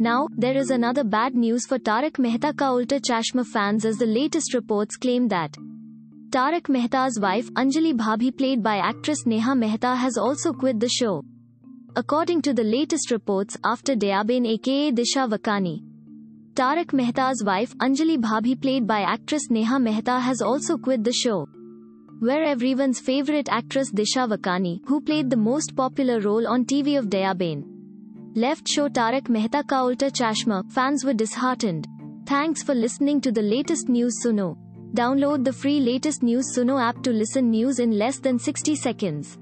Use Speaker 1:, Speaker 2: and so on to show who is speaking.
Speaker 1: Now, there is another bad news for Taarak Mehta Ka Ooltah Chashmah fans as the latest reports claim that Taarak Mehta's wife, Anjali Bhabhi played by actress Neha Mehta has also quit the show. According to the latest reports, after Dayaben aka Disha Vakani, Taarak Mehta's wife, Anjali Bhabhi played by actress Neha Mehta has also quit the show. Where everyone's favorite actress Disha Vakani, who played the most popular role on TV of Dayaben, left show Taarak Mehta Ka Ooltah Chashmah, fans were disheartened. Thanks for listening to the latest news Suno. Download the free latest news Suno app to listen news in less than 60 seconds.